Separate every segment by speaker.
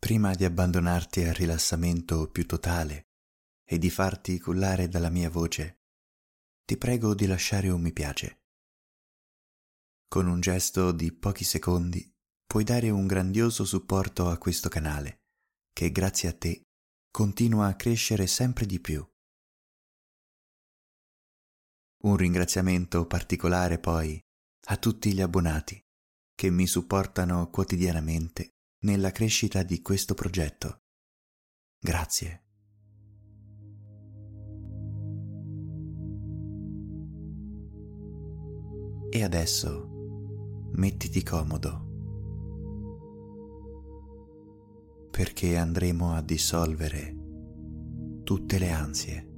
Speaker 1: Prima di abbandonarti al rilassamento più totale e di farti cullare dalla mia voce, ti prego di lasciare un mi piace. Con un gesto di pochi secondi puoi dare un grandioso supporto a questo canale, che grazie a te continua a crescere sempre di più. Un ringraziamento particolare poi a tutti gli abbonati che mi supportano quotidianamente nella crescita di questo progetto. Grazie. E adesso mettiti comodo perché andremo a dissolvere tutte le ansie.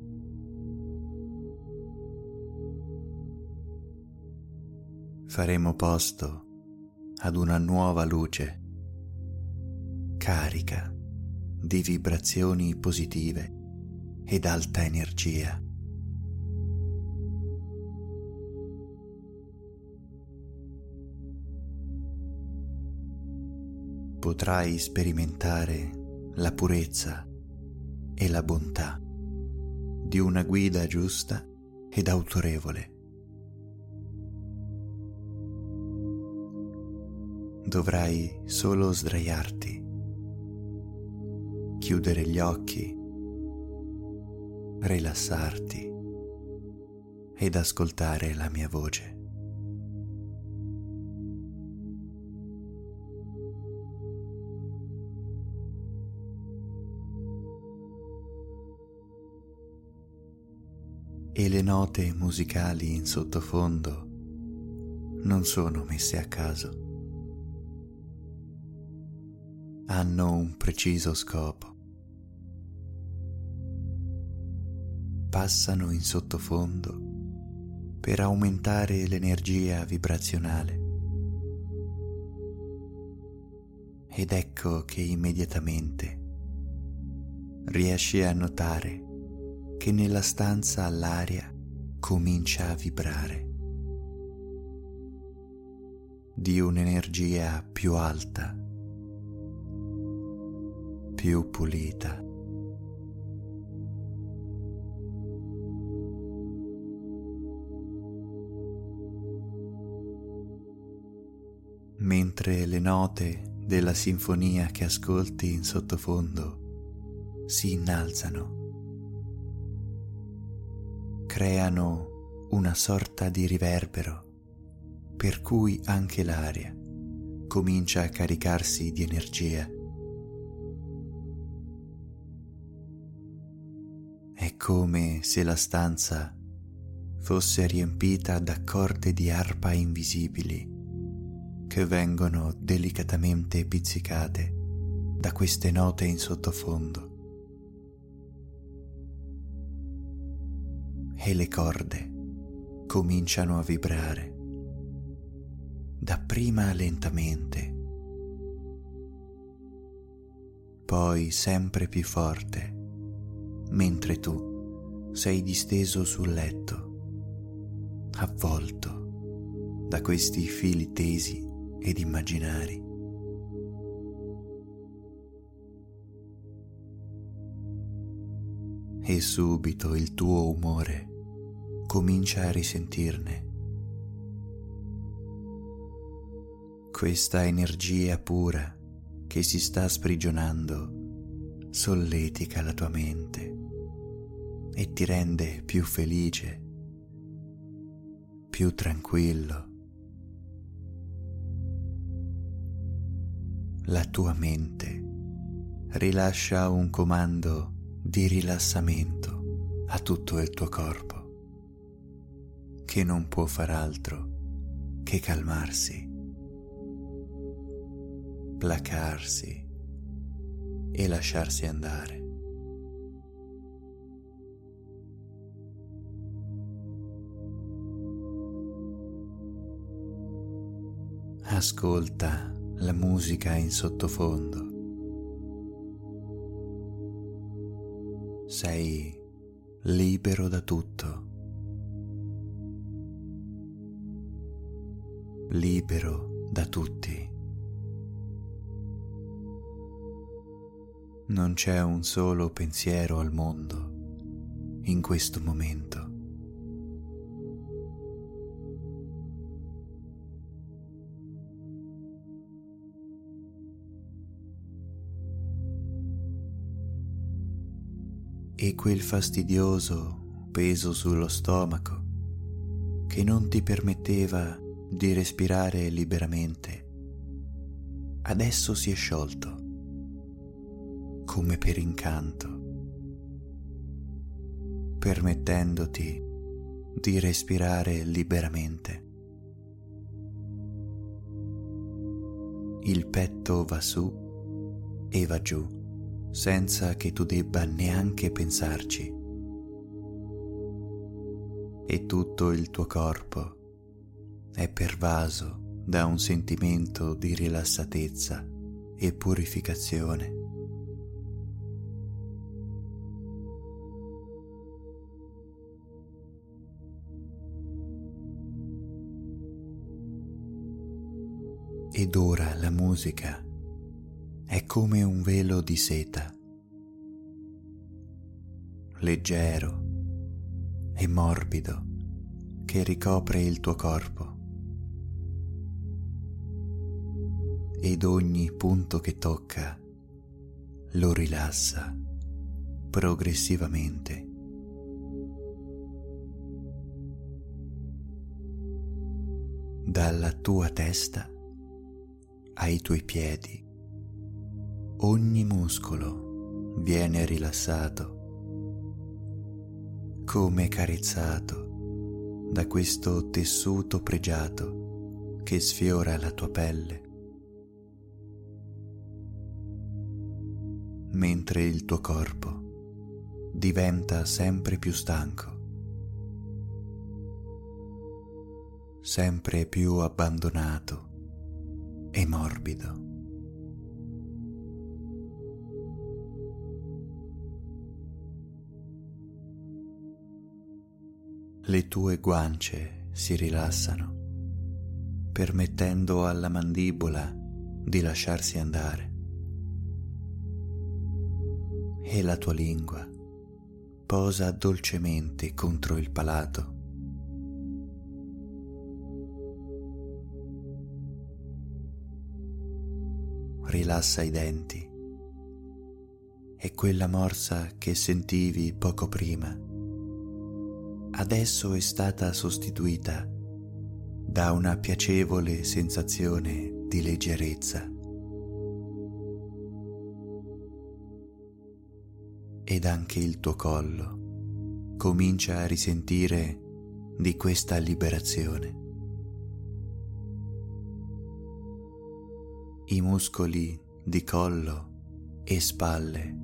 Speaker 1: faremo posto ad una nuova luce carica di vibrazioni positive ed alta energia. Potrai sperimentare la purezza e la bontà di una guida giusta ed autorevole dovrai solo sdraiarti, chiudere gli occhi, rilassarti ed ascoltare la mia voce. E le note musicali in sottofondo non sono messe a caso hanno un preciso scopo. Passano in sottofondo per aumentare l'energia vibrazionale. Ed ecco che immediatamente riesci a notare che nella stanza l'aria comincia a vibrare di un'energia più alta più pulita. Mentre le note della sinfonia che ascolti in sottofondo si innalzano, creano una sorta di riverbero per cui anche l'aria comincia a caricarsi di energia. È come se la stanza fosse riempita da corde di arpa invisibili che vengono delicatamente pizzicate da queste note in sottofondo. E le corde cominciano a vibrare, dapprima lentamente, poi sempre più forte mentre tu sei disteso sul letto, avvolto da questi fili tesi ed immaginari. E subito il tuo umore comincia a risentirne. Questa energia pura che si sta sprigionando solletica la tua mente e ti rende più felice, più tranquillo. La tua mente rilascia un comando di rilassamento a tutto il tuo corpo, che non può far altro che calmarsi, placarsi e lasciarsi andare. Ascolta la musica in sottofondo. Sei libero da tutto. Libero da tutti. Non c'è un solo pensiero al mondo in questo momento. E quel fastidioso peso sullo stomaco che non ti permetteva di respirare liberamente, adesso si è sciolto come per incanto, permettendoti di respirare liberamente. Il petto va su e va giù senza che tu debba neanche pensarci. E tutto il tuo corpo è pervaso da un sentimento di rilassatezza e purificazione. Ed ora la musica è come un velo di seta, leggero e morbido che ricopre il tuo corpo. Ed ogni punto che tocca lo rilassa progressivamente. Dalla tua testa ai tuoi piedi. Ogni muscolo viene rilassato, come carezzato da questo tessuto pregiato che sfiora la tua pelle. Mentre il tuo corpo diventa sempre più stanco, sempre più abbandonato e morbido. Le tue guance si rilassano, permettendo alla mandibola di lasciarsi andare. E la tua lingua posa dolcemente contro il palato rilassa i denti e quella morsa che sentivi poco prima adesso è stata sostituita da una piacevole sensazione di leggerezza. Ed anche il tuo collo comincia a risentire di questa liberazione. I muscoli di collo e spalle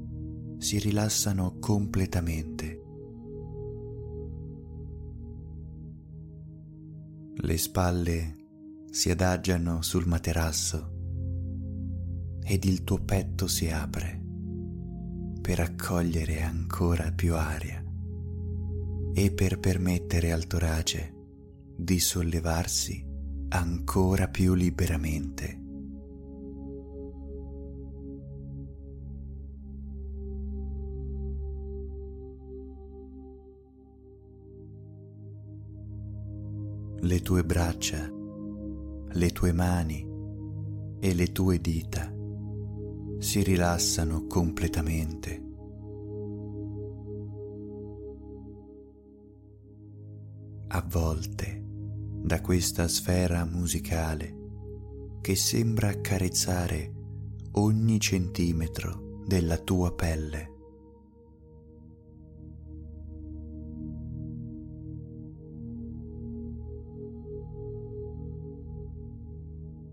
Speaker 1: si rilassano completamente. Le spalle si adagiano sul materasso ed il tuo petto si apre per accogliere ancora più aria e per permettere al torace di sollevarsi ancora più liberamente. Le tue braccia, le tue mani e le tue dita si rilassano completamente. Avvolte da questa sfera musicale che sembra accarezzare ogni centimetro della tua pelle.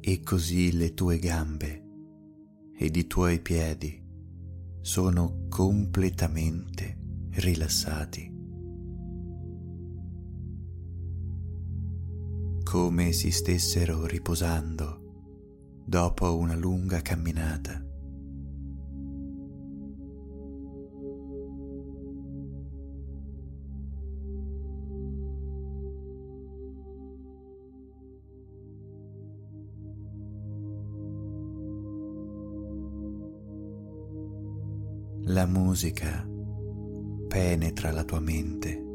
Speaker 1: E così le tue gambe ed i tuoi piedi sono completamente rilassati. come si stessero riposando dopo una lunga camminata. La musica penetra la tua mente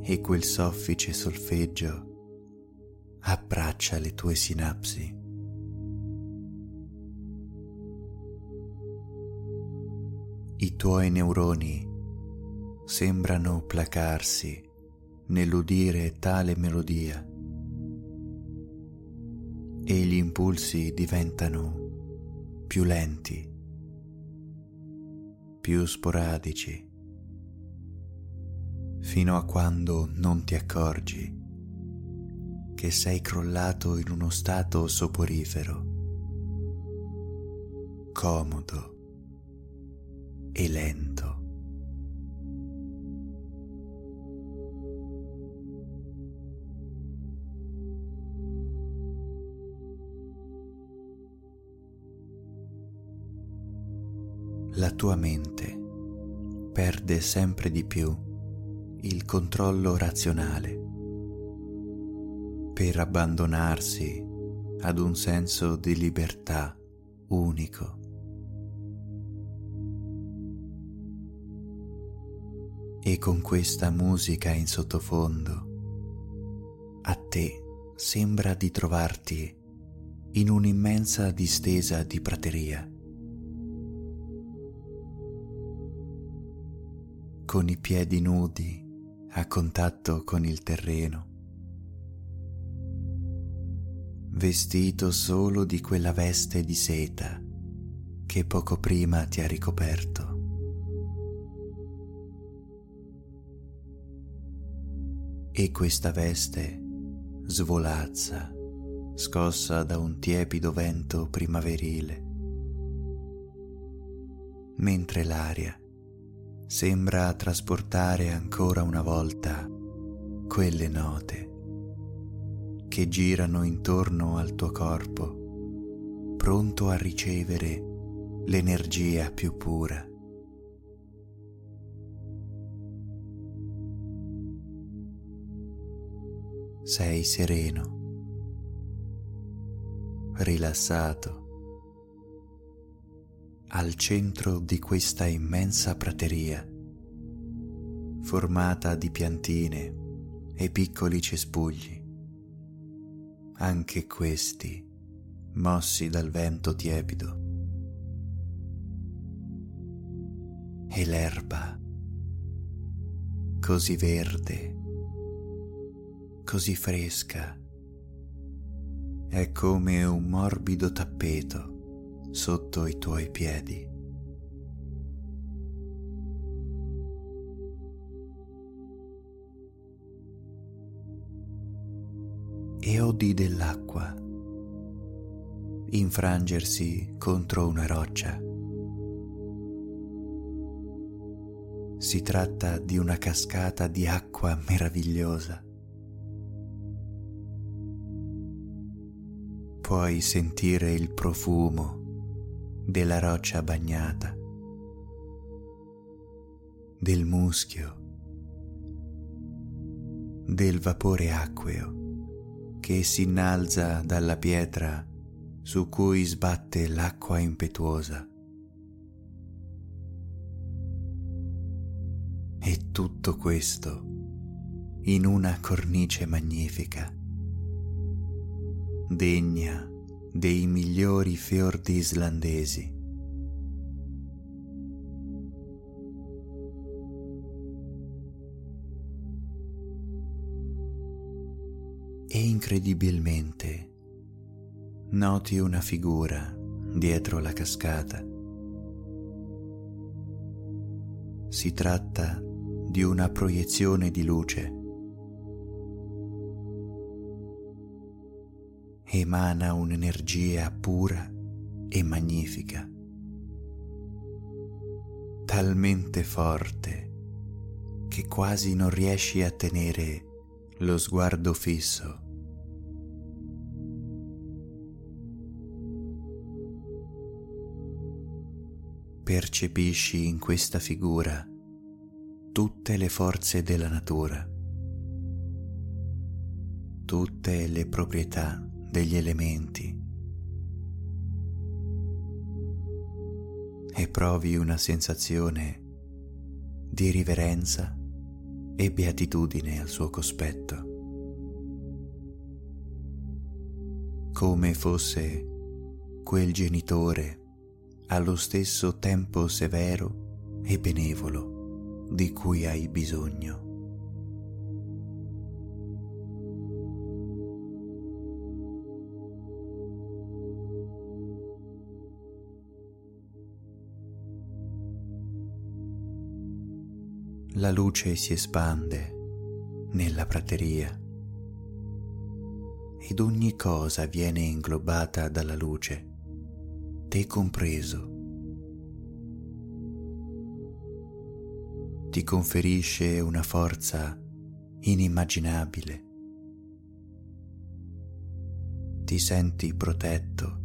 Speaker 1: e quel soffice solfeggio abbraccia le tue sinapsi. I tuoi neuroni sembrano placarsi nell'udire tale melodia e gli impulsi diventano più lenti, più sporadici, fino a quando non ti accorgi che sei crollato in uno stato soporifero, comodo e lento. La tua mente perde sempre di più il controllo razionale per abbandonarsi ad un senso di libertà unico. E con questa musica in sottofondo, a te sembra di trovarti in un'immensa distesa di prateria, con i piedi nudi a contatto con il terreno vestito solo di quella veste di seta che poco prima ti ha ricoperto. E questa veste svolazza, scossa da un tiepido vento primaverile, mentre l'aria sembra trasportare ancora una volta quelle note che girano intorno al tuo corpo, pronto a ricevere l'energia più pura. Sei sereno, rilassato, al centro di questa immensa prateria formata di piantine e piccoli cespugli anche questi mossi dal vento tiepido. E l'erba, così verde, così fresca, è come un morbido tappeto sotto i tuoi piedi. e odi dell'acqua infrangersi contro una roccia. Si tratta di una cascata di acqua meravigliosa. Puoi sentire il profumo della roccia bagnata, del muschio, del vapore acqueo che si innalza dalla pietra su cui sbatte l'acqua impetuosa. E tutto questo in una cornice magnifica, degna dei migliori fiordi islandesi. e incredibilmente noti una figura dietro la cascata. Si tratta di una proiezione di luce. Emana un'energia pura e magnifica, talmente forte che quasi non riesci a tenere lo sguardo fisso. Percepisci in questa figura tutte le forze della natura, tutte le proprietà degli elementi e provi una sensazione di riverenza e beatitudine al suo cospetto, come fosse quel genitore allo stesso tempo severo e benevolo di cui hai bisogno. La luce si espande nella prateria ed ogni cosa viene inglobata dalla luce, te compreso. Ti conferisce una forza inimmaginabile. Ti senti protetto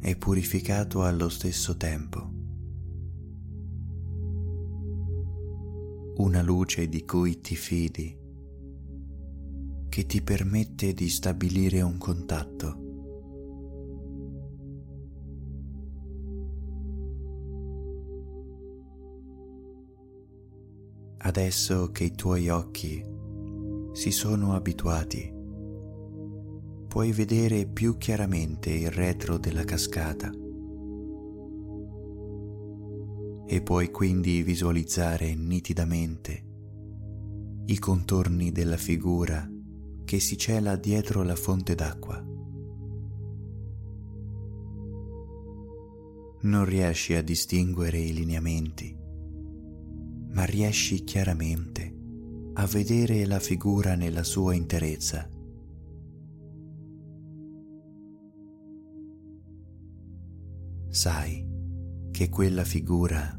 Speaker 1: e purificato allo stesso tempo. Una luce di cui ti fidi, che ti permette di stabilire un contatto. Adesso che i tuoi occhi si sono abituati, puoi vedere più chiaramente il retro della cascata e puoi quindi visualizzare nitidamente i contorni della figura che si cela dietro la fonte d'acqua. Non riesci a distinguere i lineamenti, ma riesci chiaramente a vedere la figura nella sua interezza. Sai che quella figura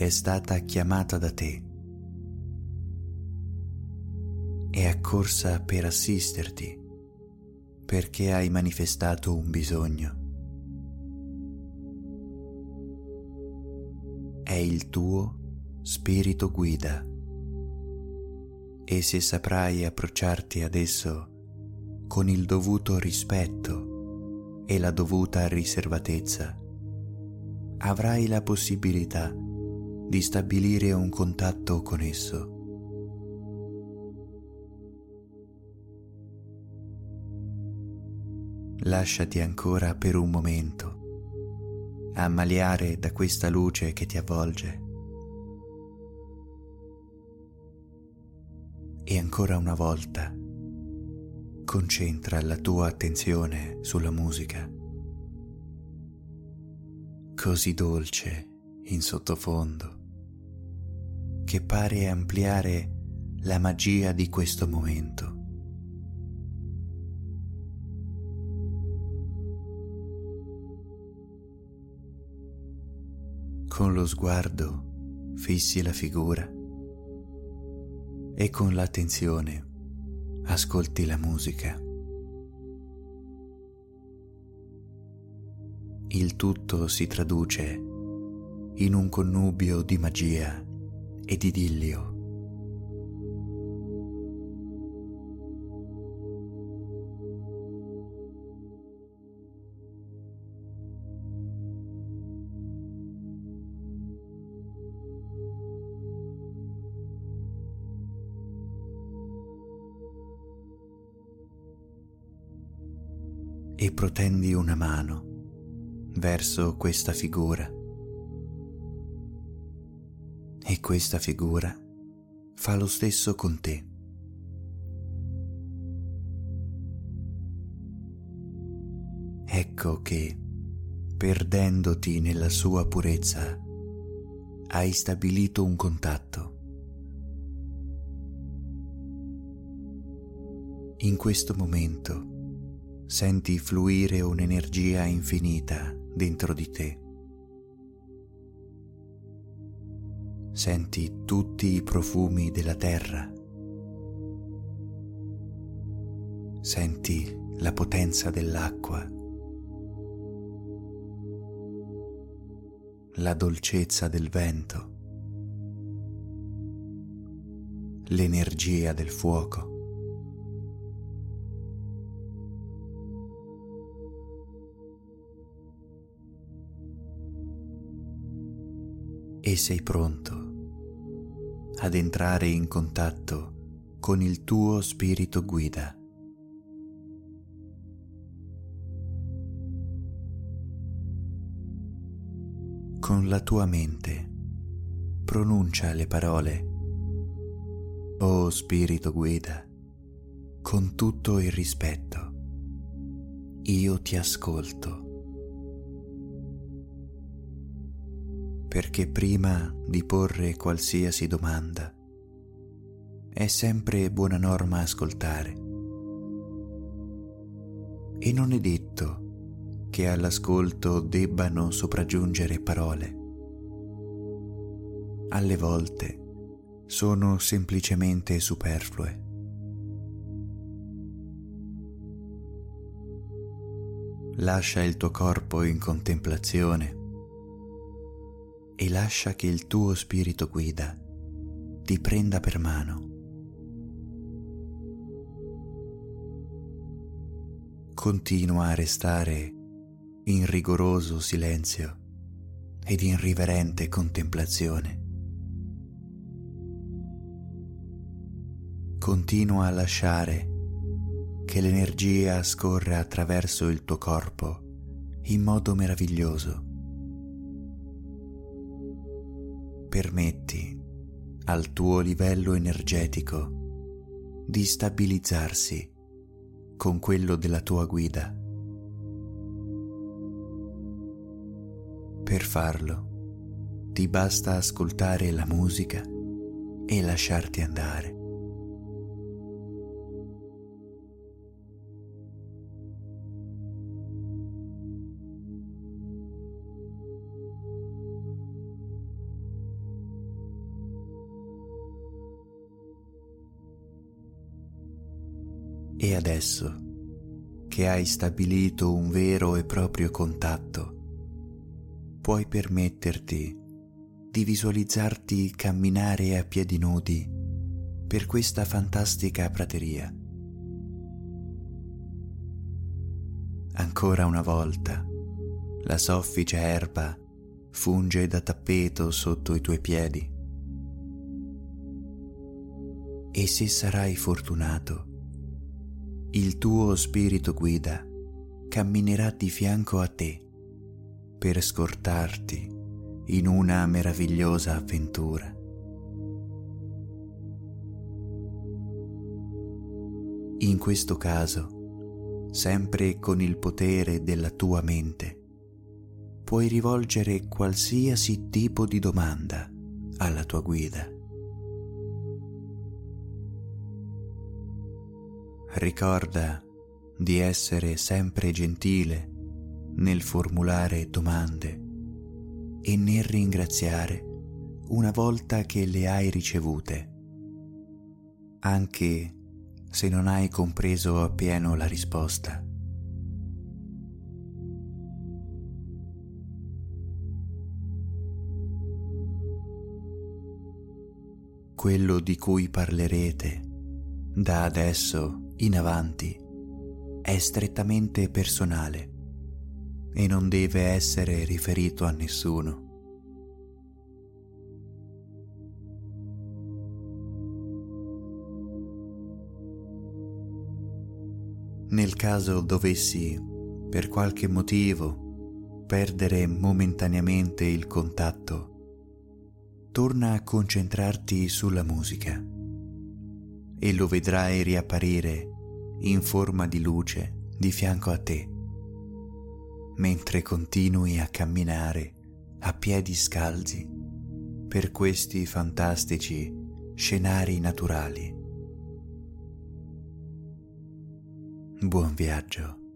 Speaker 1: è stata chiamata da te. È accorsa per assisterti perché hai manifestato un bisogno. È il tuo spirito guida e se saprai approcciarti ad esso con il dovuto rispetto e la dovuta riservatezza, avrai la possibilità di stabilire un contatto con esso. Lasciati ancora per un momento ammaliare da questa luce che ti avvolge. E ancora una volta concentra la tua attenzione sulla musica, così dolce in sottofondo che pare ampliare la magia di questo momento. Con lo sguardo fissi la figura e con l'attenzione ascolti la musica. Il tutto si traduce in un connubio di magia ed idillio. e protendi una mano verso questa figura e questa figura fa lo stesso con te. Ecco che, perdendoti nella sua purezza, hai stabilito un contatto. In questo momento senti fluire un'energia infinita dentro di te. Senti tutti i profumi della terra, senti la potenza dell'acqua, la dolcezza del vento, l'energia del fuoco. e sei pronto ad entrare in contatto con il tuo spirito guida. Con la tua mente pronuncia le parole Oh Spirito guida, con tutto il rispetto, io ti ascolto. Perché prima di porre qualsiasi domanda, è sempre buona norma ascoltare. E non è detto che all'ascolto debbano sopraggiungere parole. Alle volte sono semplicemente superflue. Lascia il tuo corpo in contemplazione e lascia che il tuo spirito guida ti prenda per mano. Continua a restare in rigoroso silenzio ed in riverente contemplazione. Continua a lasciare che l'energia scorra attraverso il tuo corpo in modo meraviglioso. Permetti al tuo livello energetico di stabilizzarsi con quello della tua guida. Per farlo ti basta ascoltare la musica e lasciarti andare. Adesso che hai stabilito un vero e proprio contatto, puoi permetterti di visualizzarti camminare a piedi nudi per questa fantastica prateria. Ancora una volta, la soffice erba funge da tappeto sotto i tuoi piedi. E se sarai fortunato, il tuo spirito guida camminerà di fianco a te per scortarti in una meravigliosa avventura. In questo caso, sempre con il potere della tua mente, puoi rivolgere qualsiasi tipo di domanda alla tua guida. Ricorda di essere sempre gentile nel formulare domande e nel ringraziare una volta che le hai ricevute, anche se non hai compreso appieno la risposta. Quello di cui parlerete da adesso in avanti è strettamente personale e non deve essere riferito a nessuno. Nel caso dovessi, per qualche motivo, perdere momentaneamente il contatto, torna a concentrarti sulla musica e lo vedrai riapparire in forma di luce di fianco a te, mentre continui a camminare a piedi scalzi per questi fantastici scenari naturali. Buon viaggio.